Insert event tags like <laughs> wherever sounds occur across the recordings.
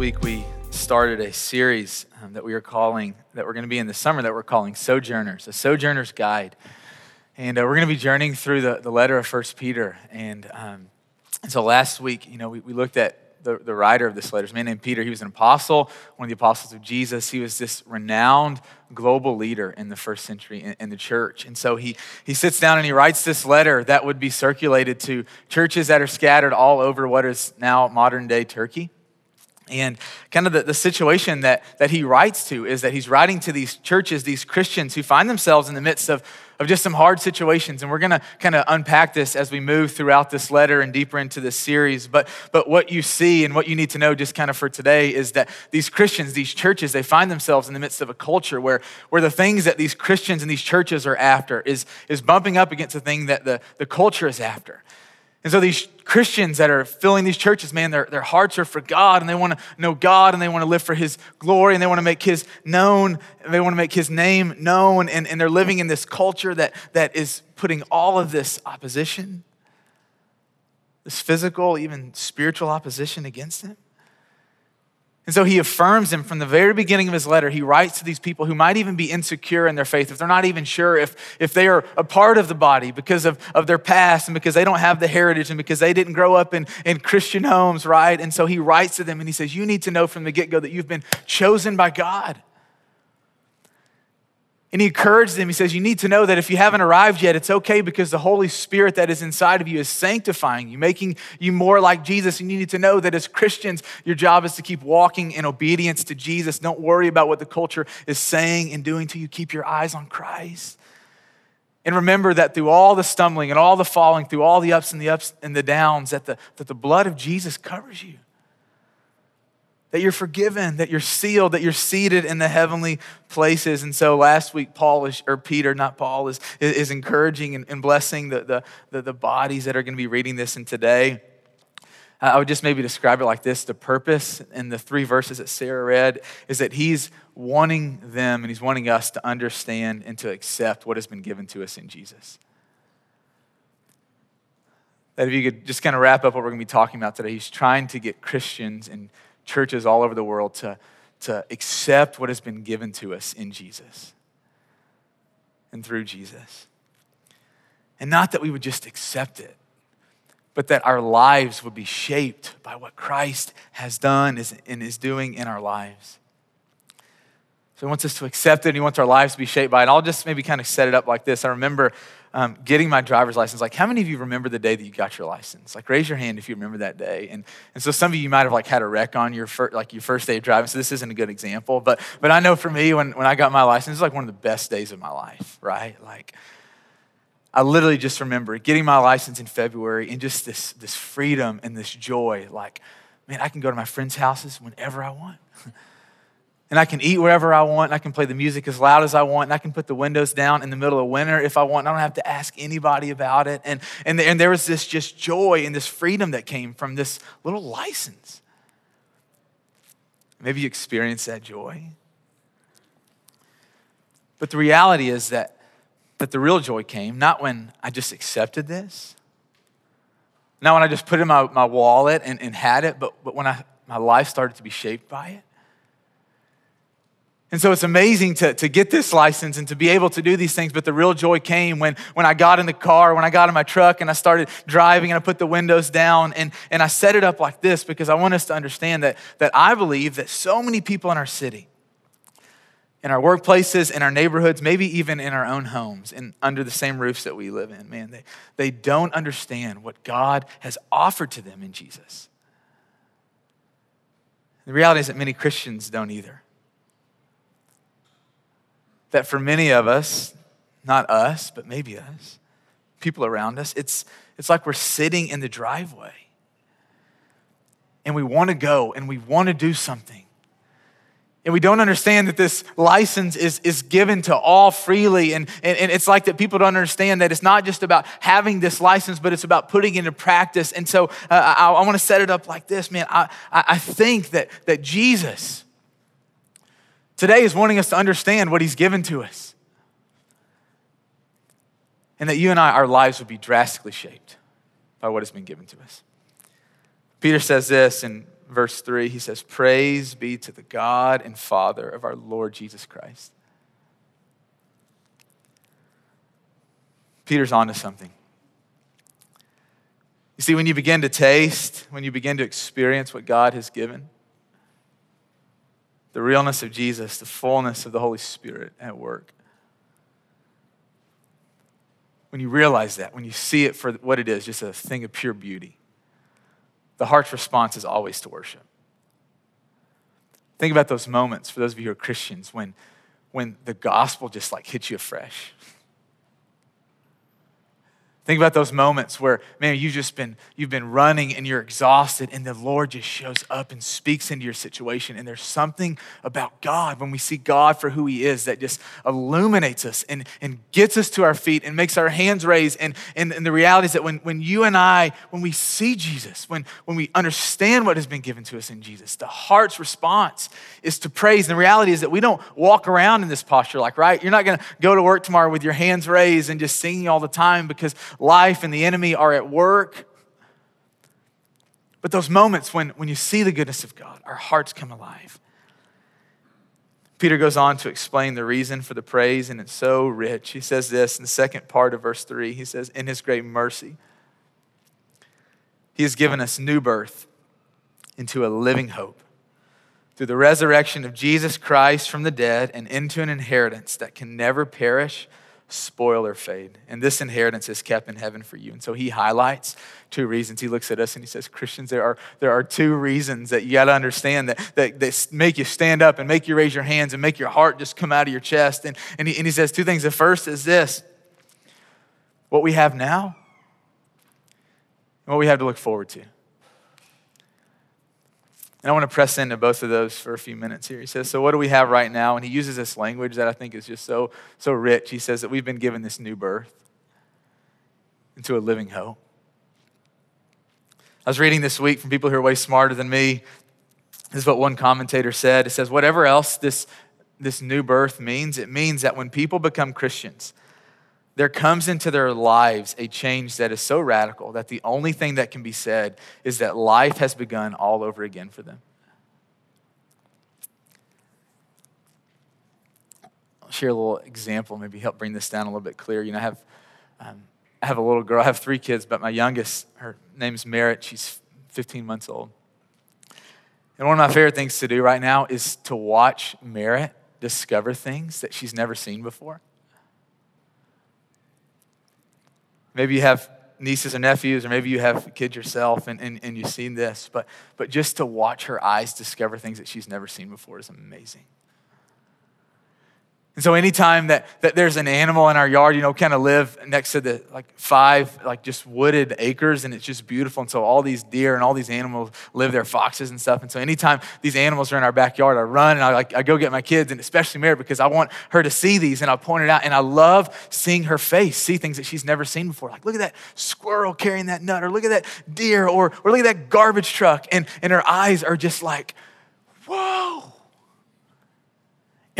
week we started a series um, that we are calling, that we're going to be in the summer, that we're calling Sojourners, a Sojourner's Guide. And uh, we're going to be journeying through the, the letter of First Peter. And, um, and so last week, you know, we, we looked at the, the writer of this letter, is a man named Peter. He was an apostle, one of the apostles of Jesus. He was this renowned global leader in the first century in, in, the church. And so he, he sits down and he writes this letter that would be circulated to churches that are scattered all over what is now modern day Turkey. And kind of the, the situation that, that he writes to is that he's writing to these churches, these Christians who find themselves in the midst of, of just some hard situations. And we're going to kind of unpack this as we move throughout this letter and deeper into this series. But, but what you see and what you need to know just kind of for today is that these Christians, these churches, they find themselves in the midst of a culture where, where the things that these Christians and these churches are after is, is bumping up against the thing that the, the culture is after. And so these Christians that are filling these churches, man, their, their hearts are for God and they want to know God and they want to live for His glory and they want to make His known, and they want to make His name known. And, and they're living in this culture that, that is putting all of this opposition, this physical, even spiritual opposition against them. And so he affirms them from the very beginning of his letter. He writes to these people who might even be insecure in their faith, if they're not even sure if, if they are a part of the body because of, of their past and because they don't have the heritage and because they didn't grow up in, in Christian homes, right? And so he writes to them and he says, You need to know from the get go that you've been chosen by God. And he encourages them. He says, You need to know that if you haven't arrived yet, it's okay because the Holy Spirit that is inside of you is sanctifying you, making you more like Jesus. And you need to know that as Christians, your job is to keep walking in obedience to Jesus. Don't worry about what the culture is saying and doing to you. Keep your eyes on Christ. And remember that through all the stumbling and all the falling, through all the ups and the ups and the downs, that the, that the blood of Jesus covers you that you're forgiven, that you're sealed, that you're seated in the heavenly places. And so last week, Paul is, or Peter, not Paul, is, is encouraging and, and blessing the, the, the, the bodies that are going to be reading this. And today, I would just maybe describe it like this the purpose in the three verses that Sarah read is that he's wanting them and he's wanting us to understand and to accept what has been given to us in Jesus. That if you could just kind of wrap up what we're going to be talking about today, he's trying to get Christians and churches all over the world to, to accept what has been given to us in Jesus and through Jesus. And not that we would just accept it, but that our lives would be shaped by what Christ has done and is doing in our lives. So he wants us to accept it and he wants our lives to be shaped by it. And I'll just maybe kind of set it up like this. I remember um, getting my driver's license, like how many of you remember the day that you got your license? Like raise your hand if you remember that day. And, and so some of you might have like had a wreck on your first, like your first day of driving. So this isn't a good example, but, but I know for me, when, when I got my license, it's like one of the best days of my life, right? Like I literally just remember getting my license in February and just this, this freedom and this joy. Like, man, I can go to my friends' houses whenever I want. <laughs> and I can eat wherever I want, and I can play the music as loud as I want, and I can put the windows down in the middle of winter if I want. I don't have to ask anybody about it. And, and, and there was this just joy and this freedom that came from this little license. Maybe you experienced that joy. But the reality is that, that the real joy came not when I just accepted this, not when I just put it in my, my wallet and, and had it, but, but when I, my life started to be shaped by it. And so it's amazing to, to get this license and to be able to do these things. But the real joy came when, when I got in the car, when I got in my truck and I started driving and I put the windows down and, and I set it up like this because I want us to understand that, that I believe that so many people in our city, in our workplaces, in our neighborhoods, maybe even in our own homes and under the same roofs that we live in, man, they, they don't understand what God has offered to them in Jesus. The reality is that many Christians don't either that for many of us, not us, but maybe us, people around us, it's, it's like we're sitting in the driveway and we want to go and we want to do something. And we don't understand that this license is, is given to all freely. And, and, and, it's like that people don't understand that it's not just about having this license, but it's about putting it into practice. And so uh, I, I want to set it up like this, man. I, I think that, that Jesus, today is wanting us to understand what He's given to us. And that you and I, our lives would be drastically shaped by what has been given to us. Peter says this in verse 3, he says, Praise be to the God and Father of our Lord Jesus Christ. Peter's onto something. You see, when you begin to taste, when you begin to experience what God has given, the realness of Jesus, the fullness of the Holy Spirit at work, when you realize that, when you see it for what it is, just a thing of pure beauty, the heart's response is always to worship. Think about those moments for those of you who are Christians when, when the gospel just like hits you afresh. Think about those moments where, man, you've just been, you've been running and you're exhausted, and the Lord just shows up and speaks into your situation. And there's something about God when we see God for who He is that just illuminates us and, and gets us to our feet and makes our hands raise. And, and, and the reality is that when, when you and I, when we see Jesus, when, when we understand what has been given to us in Jesus, the heart's response is to praise. And the reality is that we don't walk around in this posture like, right? You're not going to go to work tomorrow with your hands raised and just singing all the time because life and the enemy are at work. But those moments when, when you see the goodness of God, our hearts come alive. Peter goes on to explain the reason for the praise, and it's so rich. He says this in the second part of verse 3. He says, In his great mercy, he has given us new birth into a living hope through the resurrection of Jesus Christ from the dead and into an inheritance that can never perish spoil or fade. And this inheritance is kept in heaven for you. And so he highlights two reasons. He looks at us and he says, Christians, there are, there are two reasons that you got to understand that, that, that make you stand up and make you raise your hands and make your heart just come out of your chest. And, and, he, and he says two things. The first is this what we have now what we have to look forward to. And I want to press into both of those for a few minutes here. He says, So, what do we have right now? And he uses this language that I think is just so, so rich. He says that we've been given this new birth into a living hope. I was reading this week from people who are way smarter than me. This is what one commentator said. It says, Whatever else this, this new birth means, it means that when people become Christians, there comes into their lives a change that is so radical that the only thing that can be said is that life has begun all over again for them. I'll share a little example, maybe help bring this down a little bit clearer. You know, I have, um, I have a little girl, I have three kids, but my youngest, her name's Merritt, she's 15 months old. And one of my favorite things to do right now is to watch Merritt discover things that she's never seen before. Maybe you have nieces or nephews, or maybe you have kids yourself and, and, and you've seen this, but, but just to watch her eyes discover things that she's never seen before is amazing. And so anytime that, that there's an animal in our yard, you know, kind of live next to the like five like just wooded acres and it's just beautiful. And so all these deer and all these animals live there, foxes and stuff. And so anytime these animals are in our backyard, I run and I like I go get my kids and especially Mary because I want her to see these and I point it out and I love seeing her face, see things that she's never seen before. Like look at that squirrel carrying that nut, or look at that deer, or or look at that garbage truck. And and her eyes are just like, whoa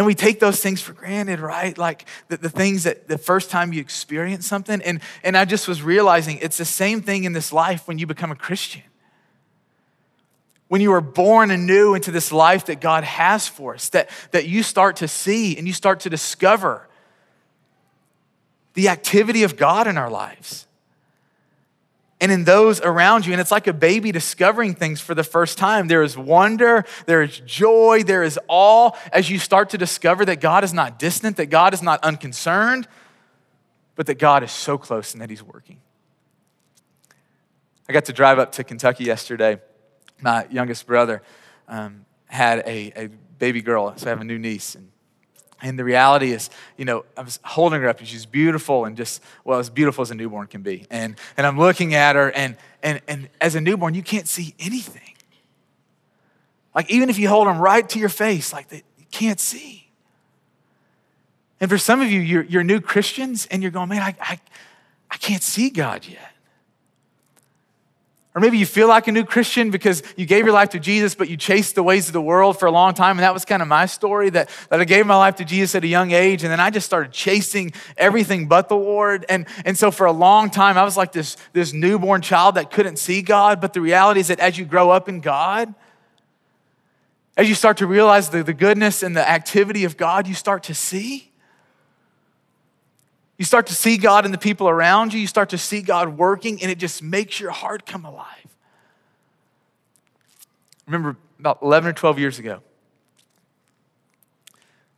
and we take those things for granted, right? Like the, the things that the first time you experience something. And, and I just was realizing it's the same thing in this life when you become a Christian. When you are born anew into this life that God has for us, that, that you start to see and you start to discover the activity of God in our lives and in those around you. And it's like a baby discovering things for the first time. There is wonder, there is joy, there is awe as you start to discover that God is not distant, that God is not unconcerned, but that God is so close and that He's working. I got to drive up to Kentucky yesterday. My youngest brother um, had a, a baby girl, so I have a new niece. And and the reality is, you know, I was holding her up and she's beautiful and just, well, as beautiful as a newborn can be. And, and I'm looking at her, and, and, and as a newborn, you can't see anything. Like, even if you hold them right to your face, like, they, you can't see. And for some of you, you're, you're new Christians and you're going, man, I, I, I can't see God yet. Or maybe you feel like a new Christian because you gave your life to Jesus, but you chased the ways of the world for a long time. And that was kind of my story that, that I gave my life to Jesus at a young age. And then I just started chasing everything but the Lord. And, and so for a long time, I was like this, this newborn child that couldn't see God. But the reality is that as you grow up in God, as you start to realize the, the goodness and the activity of God, you start to see. You start to see God in the people around you. You start to see God working, and it just makes your heart come alive. Remember about 11 or 12 years ago,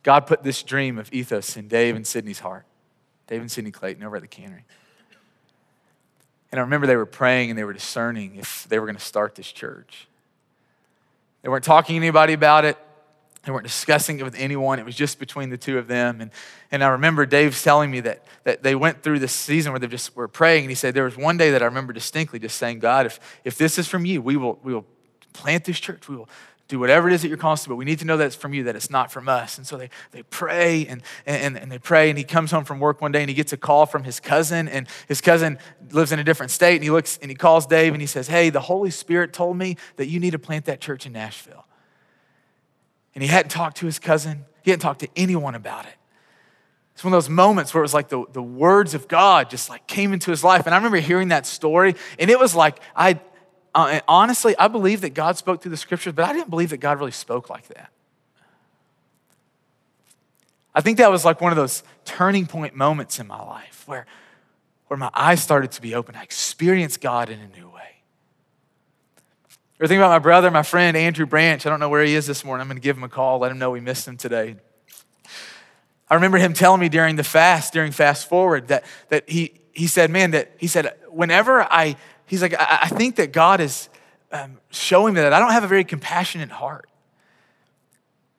God put this dream of ethos in Dave and Sydney's heart. Dave and Sydney Clayton over at the cannery. And I remember they were praying and they were discerning if they were going to start this church. They weren't talking to anybody about it. They weren't discussing it with anyone. It was just between the two of them. And, and I remember Dave telling me that, that they went through this season where they just were praying. And he said, There was one day that I remember distinctly just saying, God, if, if this is from you, we will, we will plant this church. We will do whatever it is that you're calling us to, but we need to know that it's from you, that it's not from us. And so they, they pray and, and, and they pray, and he comes home from work one day and he gets a call from his cousin, and his cousin lives in a different state, and he looks and he calls Dave and he says, Hey, the Holy Spirit told me that you need to plant that church in Nashville. And he hadn't talked to his cousin, he hadn't talked to anyone about it. It's one of those moments where it was like the, the words of God just like came into his life. And I remember hearing that story, and it was like I uh, honestly, I believe that God spoke through the scriptures, but I didn't believe that God really spoke like that. I think that was like one of those turning point moments in my life where, where my eyes started to be open. I experienced God in a new way. Or think about my brother, my friend, Andrew Branch. I don't know where he is this morning. I'm going to give him a call, let him know we missed him today. I remember him telling me during the fast, during Fast Forward, that, that he, he said, Man, that he said, whenever I he's like, I, I think that God is um, showing me that I don't have a very compassionate heart.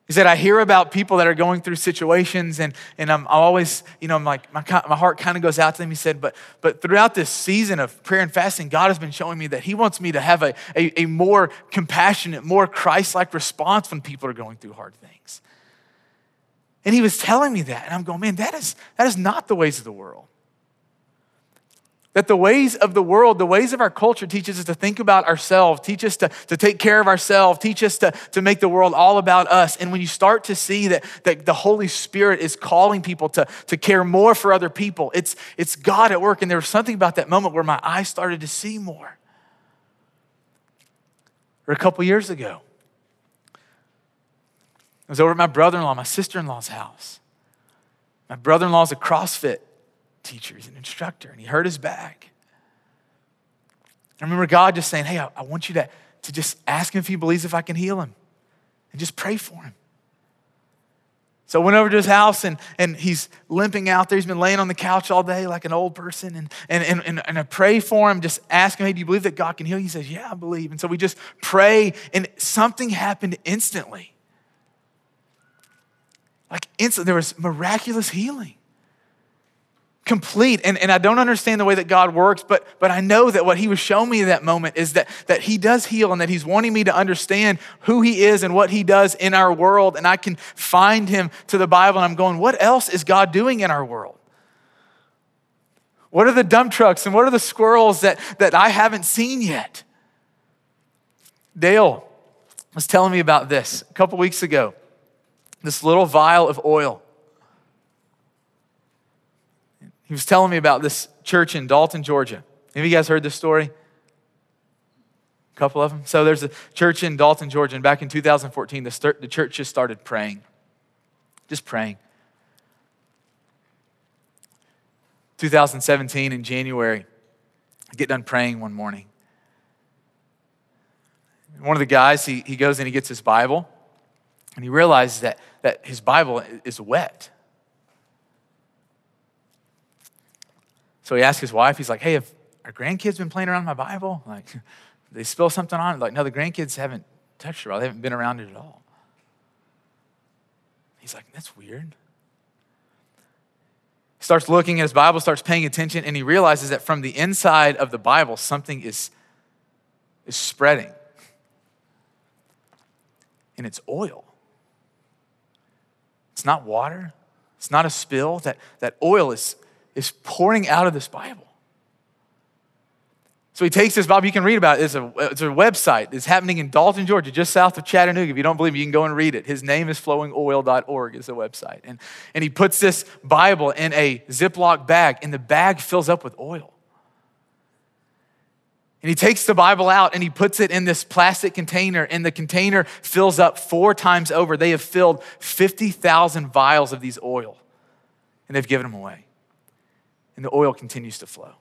He said, I hear about people that are going through situations, and, and I'm always, you know, I'm like, my, my heart kind of goes out to them. He said, but, but throughout this season of prayer and fasting, God has been showing me that He wants me to have a, a, a more compassionate, more Christ like response when people are going through hard things. And he was telling me that, and I'm going, man, that is, that is not the ways of the world. That the ways of the world, the ways of our culture teaches us to think about ourselves, teach us to, to take care of ourselves, teach us to, to make the world all about us. And when you start to see that, that the Holy Spirit is calling people to, to care more for other people, it's, it's God at work. And there was something about that moment where my eyes started to see more. Or a couple years ago, I was over at my brother in law, my sister in law's house. My brother in law's a CrossFit teacher, he's an instructor, and he hurt his back. I remember God just saying, Hey, I, I want you to, to just ask him if he believes if I can heal him and just pray for him. So I went over to his house and, and he's limping out there. He's been laying on the couch all day like an old person. And, and, and, and, I pray for him, just ask him, hey, do you believe that God can heal? He says, yeah, I believe. And so we just pray and something happened instantly. Like instantly, there was miraculous healing complete. And, and I don't understand the way that God works, but, but I know that what he was showing me in that moment is that, that he does heal and that he's wanting me to understand who he is and what he does in our world. And I can find him to the Bible and I'm going, what else is God doing in our world? What are the dump trucks and what are the squirrels that, that I haven't seen yet? Dale was telling me about this a couple weeks ago. This little vial of oil he was telling me about this church in Dalton, Georgia. Have you guys heard this story? A couple of them. So there's a church in Dalton, Georgia, and back in 2014, the, the church just started praying. Just praying. 2017 in January, I get done praying one morning. One of the guys, he, he goes and he gets his Bible, and he realizes that, that his Bible is wet. So he asked his wife, he's like, hey, have our grandkids been playing around my Bible? <laughs> Like, they spill something on it? Like, no, the grandkids haven't touched it. They haven't been around it at all. He's like, that's weird. He starts looking at his Bible, starts paying attention, and he realizes that from the inside of the Bible, something is, is spreading. And it's oil. It's not water. It's not a spill. That, that oil is is pouring out of this Bible. So he takes this Bible, you can read about it. It's a, it's a website. It's happening in Dalton, Georgia, just south of Chattanooga. If you don't believe me, you can go and read it. His name is flowingoil.org is the website. And, and he puts this Bible in a Ziploc bag, and the bag fills up with oil. And he takes the Bible out and he puts it in this plastic container, and the container fills up four times over. They have filled 50,000 vials of these oil, and they've given them away. And the oil continues to flow.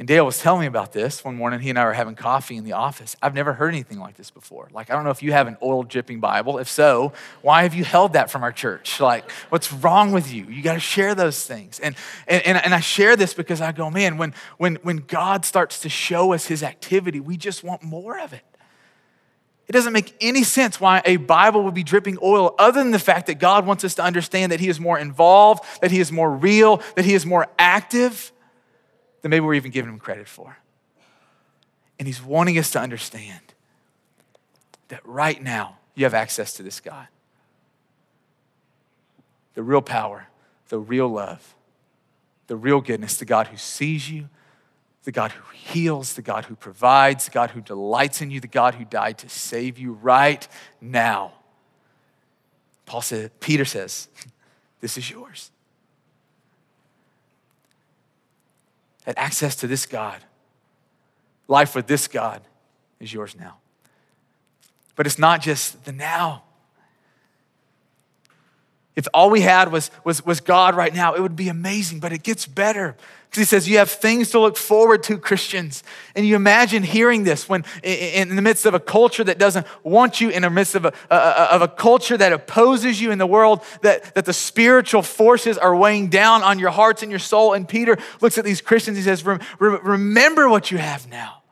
And Dale was telling me about this one morning. He and I were having coffee in the office. I've never heard anything like this before. Like, I don't know if you have an oil dripping Bible. If so, why have you held that from our church? Like, what's wrong with you? You got to share those things. And, and, and, I share this because I go, man, when, when, when God starts to show us his activity, we just want more of it. It doesn't make any sense why a Bible would be dripping oil other than the fact that God wants us to understand that He is more involved, that He is more real, that He is more active than maybe we're even giving him credit for. And he's wanting us to understand that right now you have access to this God. The real power, the real love, the real goodness, the God who sees you, the God who heals, the God who provides, the God who delights in you, the God who died to save you right now. Paul said, Peter says, <laughs> This is yours. had access to this God. Life with this God is yours now. But it's not just the now. If all we had was, was, was God right now, it would be amazing, but it gets better. Because he says you have things to look forward to, Christians. And you imagine hearing this when in the midst of a culture that doesn't want you, in the midst of a, of a culture that opposes you in the world, that, that the spiritual forces are weighing down on your hearts and your soul. And Peter looks at these Christians, he says, Remember what you have now.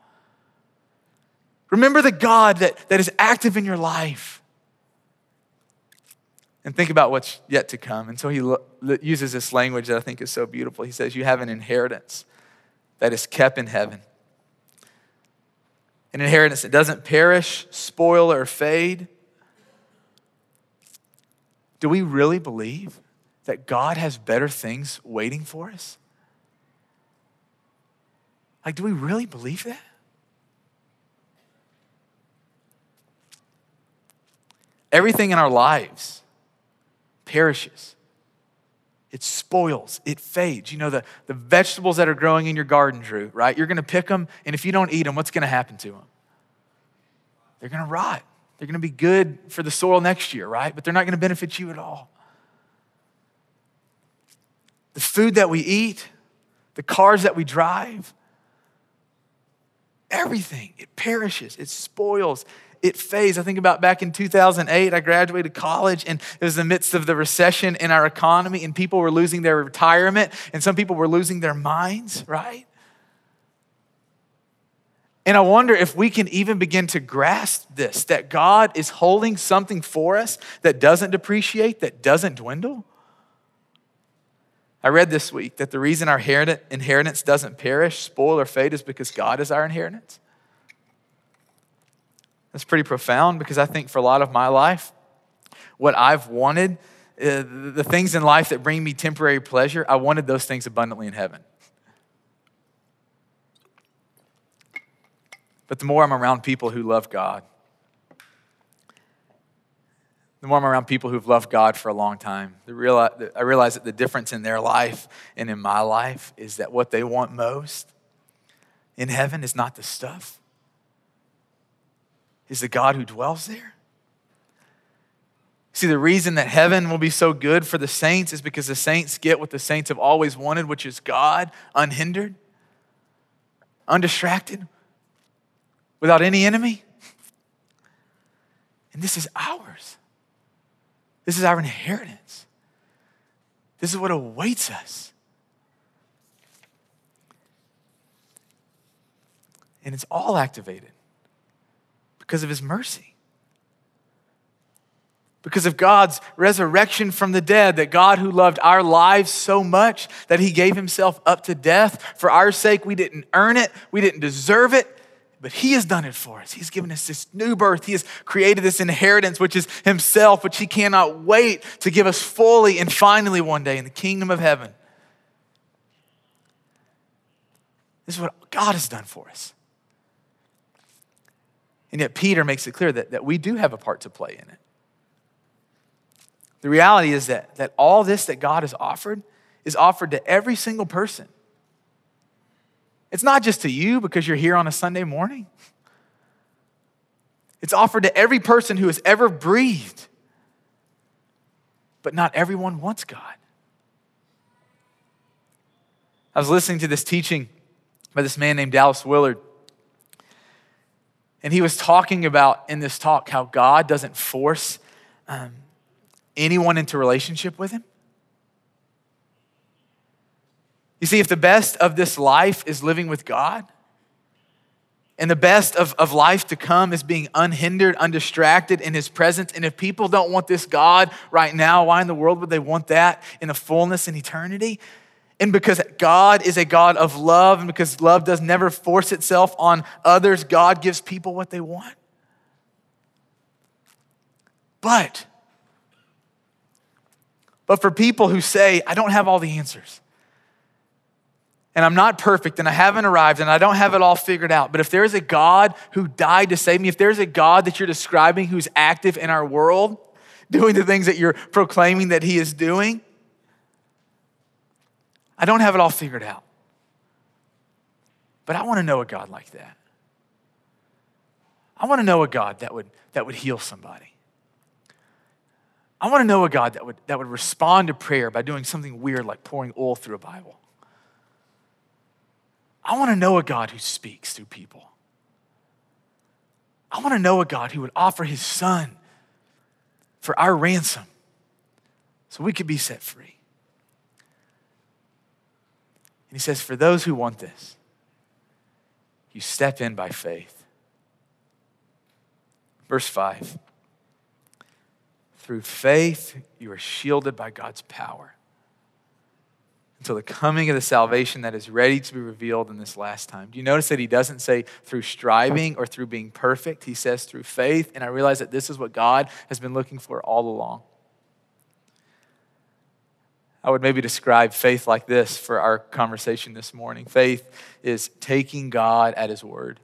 Remember the God that, that is active in your life and think about what's yet to come. And so he uses this language that I think is so beautiful. He says, You have an inheritance that is kept in heaven. An inheritance that doesn't perish, spoil, or fade. Do we really believe that God has better things waiting for us? Like, do we really believe that? Everything in our lives perishes. It spoils, it fades. You know, the, the vegetables that are growing in your garden, Drew, right? You're going to pick them, and if you don't eat them, what's going to happen to them? They're going to rot. They're going to be good for the soil next year, right? But they're not going to benefit you at all. The food that we eat, the cars that we drive, everything, it perishes, it spoils, it fades. I think about back in 2008, I graduated college and it was the midst of the recession in our economy and people were losing their retirement and some people were losing their minds, right? And I wonder if we can even begin to grasp this that God is holding something for us that doesn't depreciate, that doesn't dwindle. I read this week that the reason our inheritance doesn't perish, spoil, or fade is because God is our inheritance. That's pretty profound because I think for a lot of my life, what I've wanted, uh, the things in life that bring me temporary pleasure, I wanted those things abundantly in heaven. But the more I'm around people who love God, the more I'm around people who've loved God for a long time, I realize that the difference in their life and in my life is that what they want most in heaven is not the stuff, is the God who dwells there. See, the reason that heaven will be so good for the saints is because the saints get what the saints have always wanted, which is God unhindered, undistracted, without any enemy. And this is ours. This is our inheritance. This is what awaits us. And it's all activated because of his mercy. Because of God's resurrection from the dead, that God who loved our lives so much that he gave himself up to death for our sake. We didn't earn it, we didn't deserve it, but he has done it for us. He's given us this new birth. He has created this inheritance, which is himself, which he cannot wait to give us fully and finally one day in the kingdom of heaven. This is what God has done for us. And yet, Peter makes it clear that, that we do have a part to play in it. The reality is that, that all this that God has offered is offered to every single person. It's not just to you because you're here on a Sunday morning. It's offered to every person who has ever breathed. But not everyone wants God. I was listening to this teaching by this man named Dallas Willard. And he was talking about in this talk how God doesn't force um, anyone into relationship with him. You see, if the best of this life is living with God, and the best of, of life to come is being unhindered, undistracted in His presence. And if people don't want this God right now, why in the world would they want that in a fullness in eternity? And because God is a God of love, and because love does never force itself on others, God gives people what they want. But, but for people who say, I don't have all the answers, and I'm not perfect and I haven't arrived and I don't have it all figured out. But if there is a God who died to save me, if there's a God that you're describing who's active in our world, <laughs> doing the things that you're proclaiming that he is doing, I don't have it all figured out. But I want to know a God like that. I want to know a God that would, that would heal somebody. I want to know a God that would, that would respond to prayer by doing something weird like pouring oil through a Bible. I want to know a God who speaks through people. I want to know a God who would offer his son for our ransom so we could be set free. And he says, For those who want this, you step in by faith. Verse 5 Through faith, you are shielded by God's power until the coming of the salvation that is ready to be revealed in this last time. Do you notice that he doesn't say through striving or through being perfect? He says through faith. And I realize that this is what God has been looking for all along. I would maybe describe faith like this for our conversation this morning faith is taking God at his word.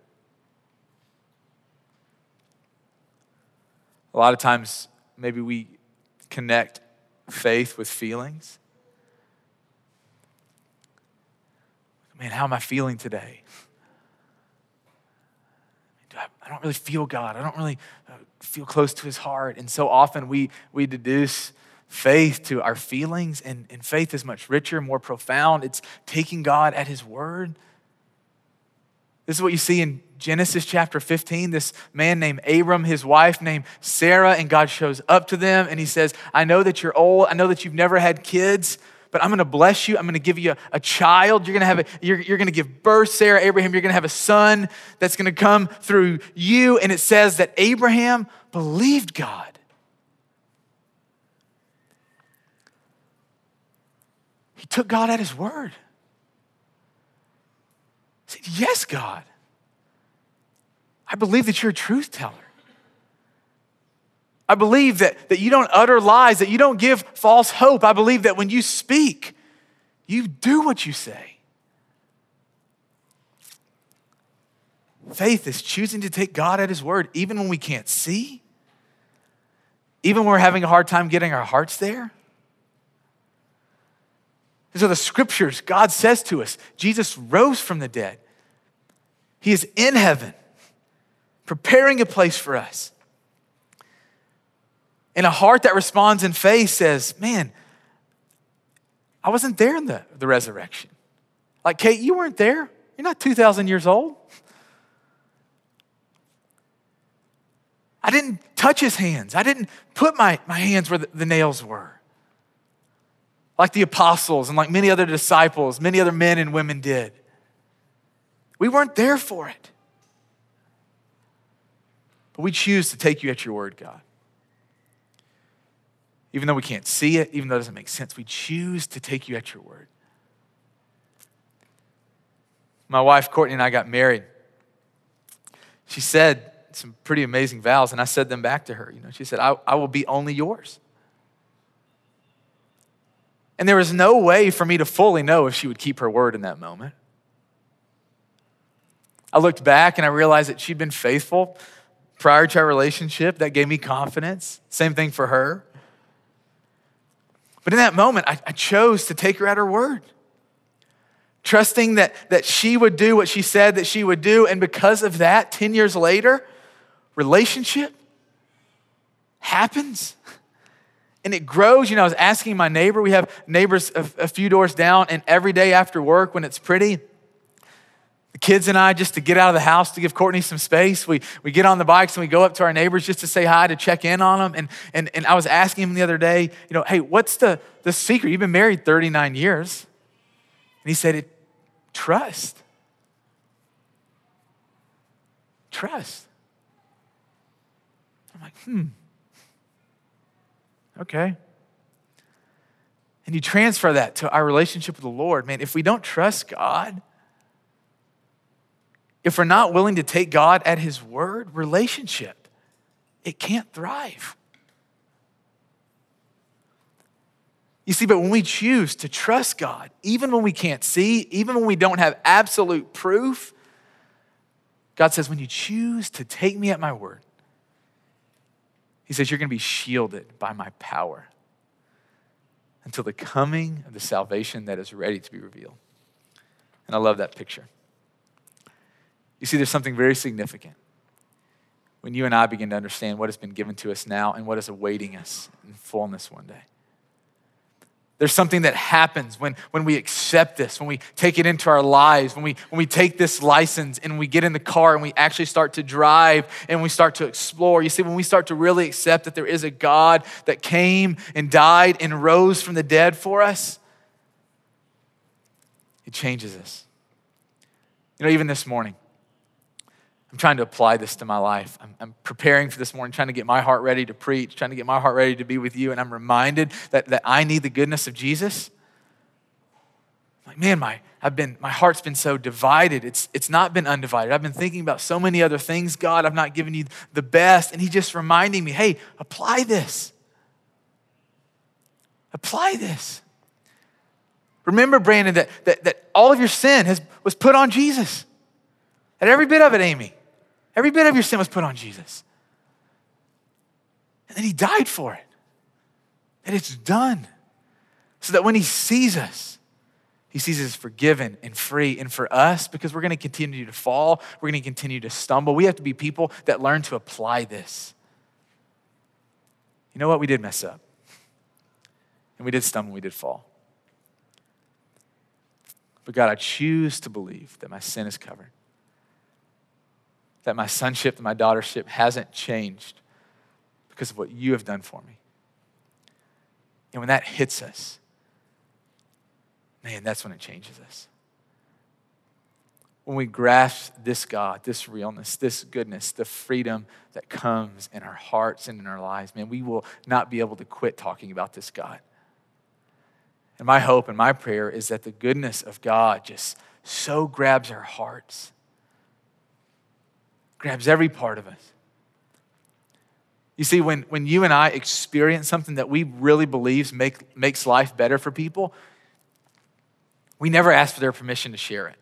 A lot of times, maybe we connect faith with feelings. man, how am I feeling today? I don't really feel God. I don't really uh, feel close to his heart. And so often we, we deduce faith to our feelings, and, and faith is much richer, more profound. It's taking God at his word. This is what you see in Genesis chapter 15. This man named Abram, his wife named Sarah, and God shows up to them and he says, I know that you're old. I know that you've never had kids, but I'm going to bless you. I'm going to give you a, a child. You're going to have a, you're, you're going to give birth, Sarah, Abraham. You're going to have a son that's going to come through you. And it says that Abraham believed God. He took God at his word. He said, Yes, God. I believe that you're a truth teller. I believe that, that you don't utter lies, that you don't give false hope. I believe that when you speak, you do what you say. Faith is choosing to take God at His word, even when we can't see, even when we're having a hard time getting our hearts there. These are the scriptures God says to us Jesus rose from the dead, He is in heaven, preparing a place for us. And a heart that responds in faith says, Man, I wasn't there in the, the resurrection. Like, Kate, you weren't there. You're not 2,000 years old. I didn't touch his hands. I didn't put my, my hands where the, the nails were. Like the apostles and like many other disciples, many other men and women did. We weren't there for it. But we choose to take you at your word, God. Even though we can't see it, even though it doesn't make sense, we choose to take you at your word. My wife, Courtney, and I got married. She said some pretty amazing vows, and I said them back to her. You know, she said, I, I will be only yours. And there was no way for me to fully know if she would keep her word in that moment. I looked back and I realized that she'd been faithful prior to our relationship. That gave me confidence. Same thing for her. But in that moment, I, I chose to take her at her word. trusting that, that she would do what she said that she would do. And because of that, 10 years later, relationship happens and it grows. You know, I was asking my neighbor, we have neighbors a, a few doors down, and every day after work when it's pretty, the kids and I, just to get out of the house to give Courtney some space, we, we get on the bikes and we go up to our neighbors just to say hi, to check in on them. And, and, and I was asking him the other day, you know, hey, what's the, the secret? You've been married 39 years. And he said, it, trust. Trust. I'm like, hmm. Okay. And you transfer that to our relationship with the Lord. Man, if we don't trust God, if we're not willing to take God at His word, relationship, it can't thrive. You see, but when we choose to trust God, even when we can't see, even when we don't have absolute proof, God says, when you choose to take me at my word, He says, you're going to be shielded by my power until the coming of the salvation that is ready to be revealed. And I love that picture. You see, there's something very significant when you and I begin to understand what has been given to us now and what is awaiting us in fullness one day. There's something that happens when, when we accept this, when we take it into our lives, when we, when we take this license and we get in the car and we actually start to drive and we start to explore. You see, when we start to really accept that there is a God that came and died and rose from the dead for us, it changes us. You know, even this morning, I'm trying to apply this to my life. I'm, I'm, preparing for this morning, trying to get my heart ready to preach, trying to get my heart ready to be with you. And I'm reminded that, that I need the goodness of Jesus. I'm like, man, my, I've been, my heart's been so divided. It's, it's not been undivided. I've been thinking about so many other things. God, I've not given you the best. And He's just reminding me, hey, apply this. Apply this. Remember, Brandon, that, that, that all of your sin has, was put on Jesus. And every bit of it, Amy. Every bit of your sin was put on Jesus. And then he died for it. And it's done. So that when he sees us, he sees us forgiven and free. And for us, because we're going to continue to fall, we're going to continue to stumble, we have to be people that learn to apply this. You know what? We did mess up. And we did stumble, we did fall. But God, I choose to believe that my sin is covered that my sonship and my daughtership hasn't changed because of what you have done for me. And when that hits us, man, that's when it changes us. When we grasp this God, this realness, this goodness, the freedom that comes in our hearts and in our lives, man, we will not be able to quit talking about this God. And my hope and my prayer is that the goodness of God just so grabs our hearts grabs every part of us. You see, when, when you and I experience something that we really believe make, makes life better for people, we never ask for their permission to share it.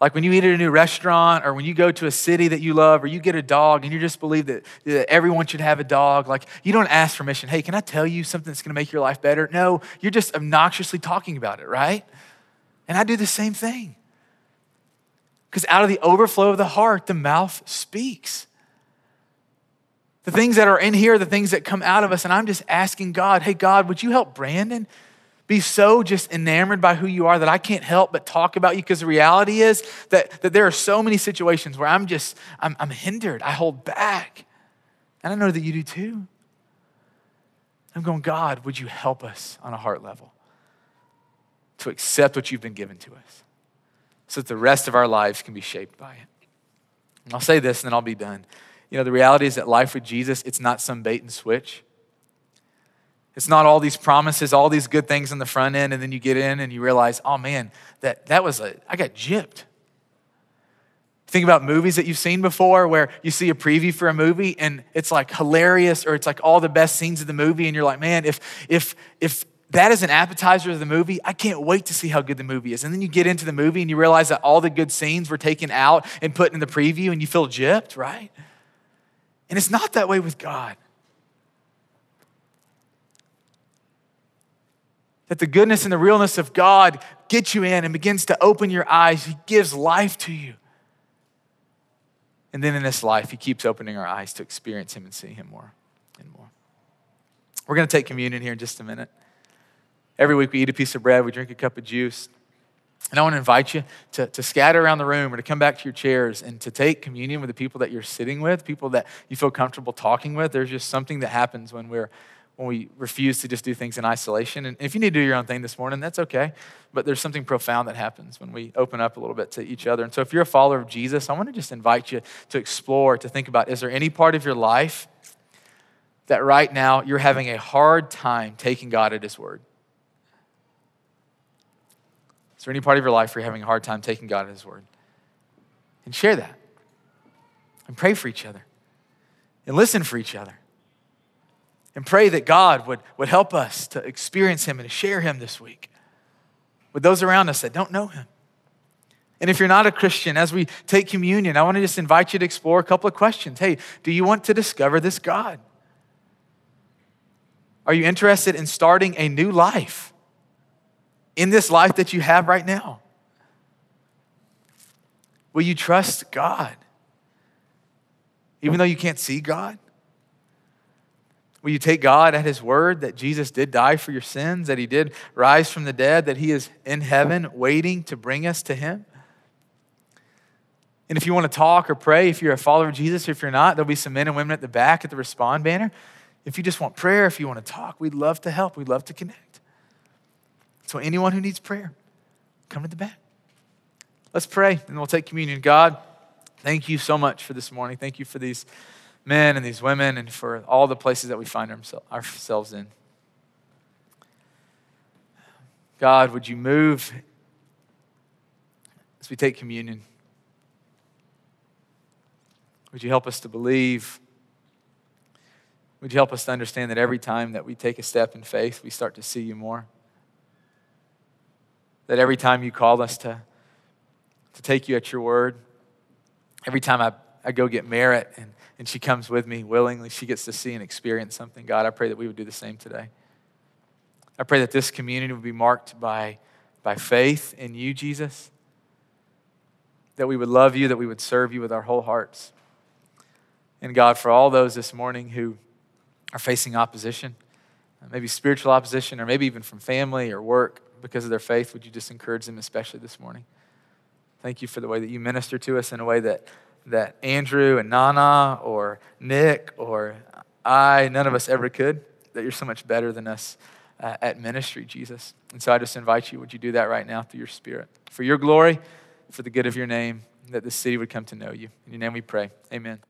Like when you eat at a new restaurant or when you go to a city that you love or you get a dog and you just believe that, that everyone should have a dog, like you don't ask permission. Hey, can I tell you something that's going to make your life better? No, you're just obnoxiously talking about it, right? And I do the same thing. Because out of the overflow of the heart, the mouth speaks. The things that are in here, the things that come out of us, and I'm just asking God, hey, God, would you help Brandon be so just enamored by who you are that I can't help but talk about you? Because the reality is that, that there are so many situations where I'm just, I'm, I'm hindered, I hold back. And I know that you do too. I'm going, God, would you help us on a heart level to accept what you've been given to us? So that the rest of our lives can be shaped by it. And I'll say this and then I'll be done. You know, the reality is that life with Jesus, it's not some bait and switch. It's not all these promises, all these good things on the front end, and then you get in and you realize, oh man, that, that was a, I got gypped. Think about movies that you've seen before where you see a preview for a movie and it's like hilarious or it's like all the best scenes of the movie, and you're like, man, if if if that is an appetizer of the movie. I can't wait to see how good the movie is. And then you get into the movie and you realize that all the good scenes were taken out and put in the preview and you feel gypped, right? And it's not that way with God. That the goodness and the realness of God gets you in and begins to open your eyes. He gives life to you. And then in this life, He keeps opening our eyes to experience Him and see Him more and more. We're going to take communion here in just a minute. Every week we eat a piece of bread, we drink a cup of juice. And I want to invite you to, to scatter around the room or to come back to your chairs and to take communion with the people that you're sitting with, people that you feel comfortable talking with. There's just something that happens when we're when we refuse to just do things in isolation. And if you need to do your own thing this morning, that's okay. But there's something profound that happens when we open up a little bit to each other. And so if you're a follower of Jesus, I want to just invite you to explore, to think about is there any part of your life that right now you're having a hard time taking God at His word? Is there any part of your life where you're having a hard time taking God at His word? And share that. And pray for each other. And listen for each other. And pray that God would, would help us to experience Him and to share Him this week with those around us that don't know Him. And if you're not a Christian, as we take communion, I want to just invite you to explore a couple of questions. Hey, do you want to discover this God? Are you interested in starting a new life? In this life that you have right now? Will you trust God? Even though you can't see God? Will you take God at His word that Jesus did die for your sins, that He did rise from the dead, that He is in heaven waiting to bring us to Him? And if you want to talk or pray, if you're a follower of Jesus, or if you're not, there'll be some men and women at the back at the respond banner. If you just want prayer, if you want to talk, we'd love to help. We'd love to connect. So, anyone who needs prayer, come to the back. Let's pray and we'll take communion. God, thank you so much for this morning. Thank you for these men and these women and for all the places that we find ourselves in. God, would you move as we take communion? Would you help us to believe? Would you help us to understand that every time that we take a step in faith, we start to see you more? That every time you call us to, to take you at your word, every time I, I go get Merritt and, and she comes with me willingly, she gets to see and experience something. God, I pray that we would do the same today. I pray that this community would be marked by, by faith in you, Jesus. That we would love you, that we would serve you with our whole hearts. And God, for all those this morning who are facing opposition, maybe spiritual opposition, or maybe even from family or work, because of their faith, would you just encourage them, especially this morning? Thank you for the way that you minister to us in a way that, that Andrew and Nana or Nick or I, none of us ever could, that you're so much better than us uh, at ministry, Jesus. And so I just invite you, would you do that right now through your spirit? For your glory, for the good of your name, that this city would come to know you. In your name we pray. Amen.